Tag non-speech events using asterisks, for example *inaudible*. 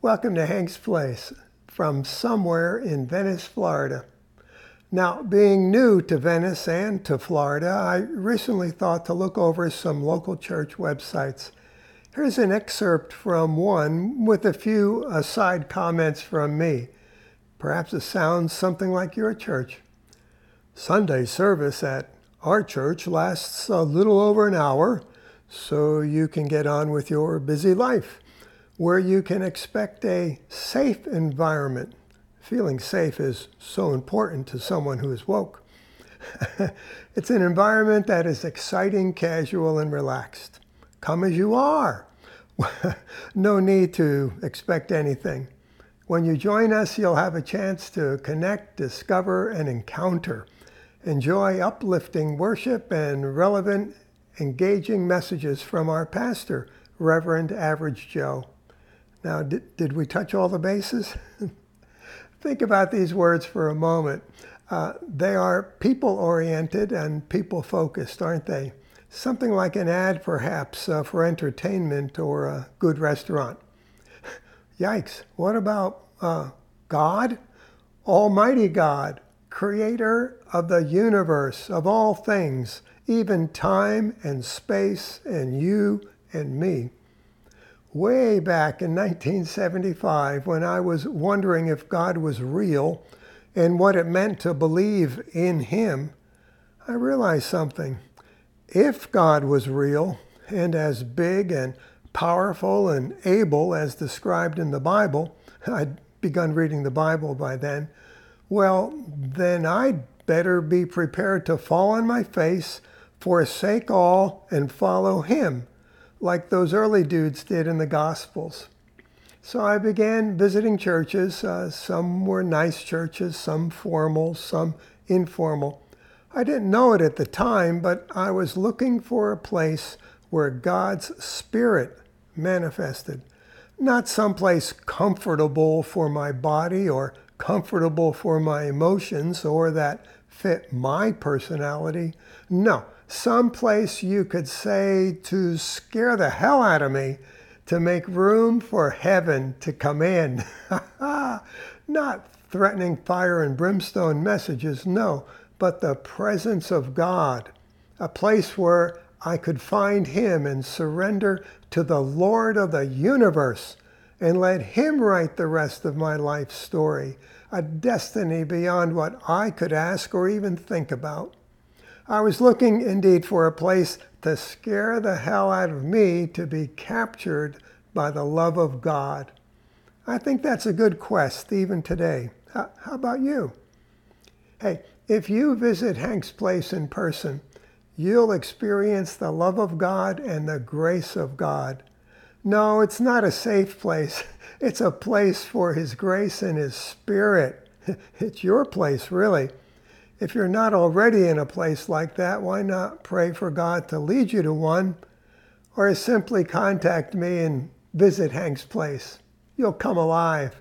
Welcome to Hank's Place from somewhere in Venice, Florida. Now, being new to Venice and to Florida, I recently thought to look over some local church websites. Here's an excerpt from one with a few aside comments from me. Perhaps it sounds something like your church. Sunday service at our church lasts a little over an hour, so you can get on with your busy life where you can expect a safe environment. Feeling safe is so important to someone who is woke. *laughs* it's an environment that is exciting, casual, and relaxed. Come as you are. *laughs* no need to expect anything. When you join us, you'll have a chance to connect, discover, and encounter. Enjoy uplifting worship and relevant, engaging messages from our pastor, Reverend Average Joe. Now, did, did we touch all the bases? *laughs* Think about these words for a moment. Uh, they are people oriented and people focused, aren't they? Something like an ad, perhaps, uh, for entertainment or a good restaurant. *laughs* Yikes, what about uh, God? Almighty God, creator of the universe, of all things, even time and space and you and me way back in 1975 when I was wondering if God was real and what it meant to believe in Him, I realized something. If God was real and as big and powerful and able as described in the Bible, *laughs* I'd begun reading the Bible by then, well, then I'd better be prepared to fall on my face, forsake all, and follow Him like those early dudes did in the Gospels. So I began visiting churches. Uh, some were nice churches, some formal, some informal. I didn't know it at the time, but I was looking for a place where God's Spirit manifested. Not someplace comfortable for my body or comfortable for my emotions or that fit my personality. No, someplace you could say to scare the hell out of me to make room for heaven to come in. *laughs* Not threatening fire and brimstone messages, no, but the presence of God, a place where I could find Him and surrender to the Lord of the universe and let Him write the rest of my life story, a destiny beyond what I could ask or even think about. I was looking indeed for a place to scare the hell out of me to be captured by the love of God. I think that's a good quest even today. How, about you? Hey, if you visit Hank's Place in person, you'll experience the love of God and the grace of God. No, it's not a safe place. *laughs* It's a place for His grace and His Spirit. *laughs* It's your place, really. If you're not already in a place like that, why not pray for God to lead you to one? Or simply contact me and visit Hank's place. You'll come alive.